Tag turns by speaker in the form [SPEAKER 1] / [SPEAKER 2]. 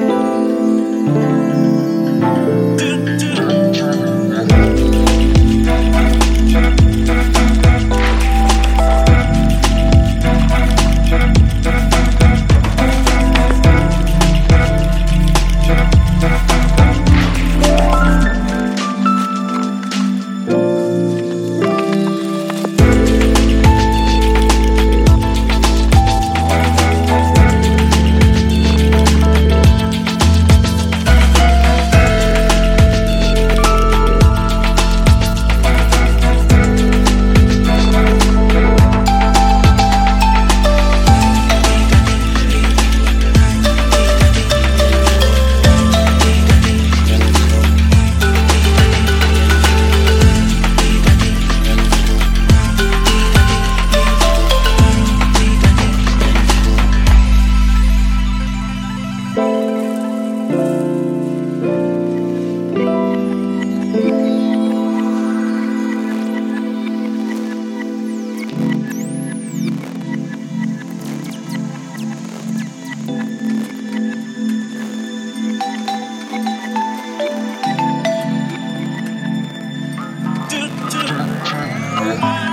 [SPEAKER 1] Thank you. heart.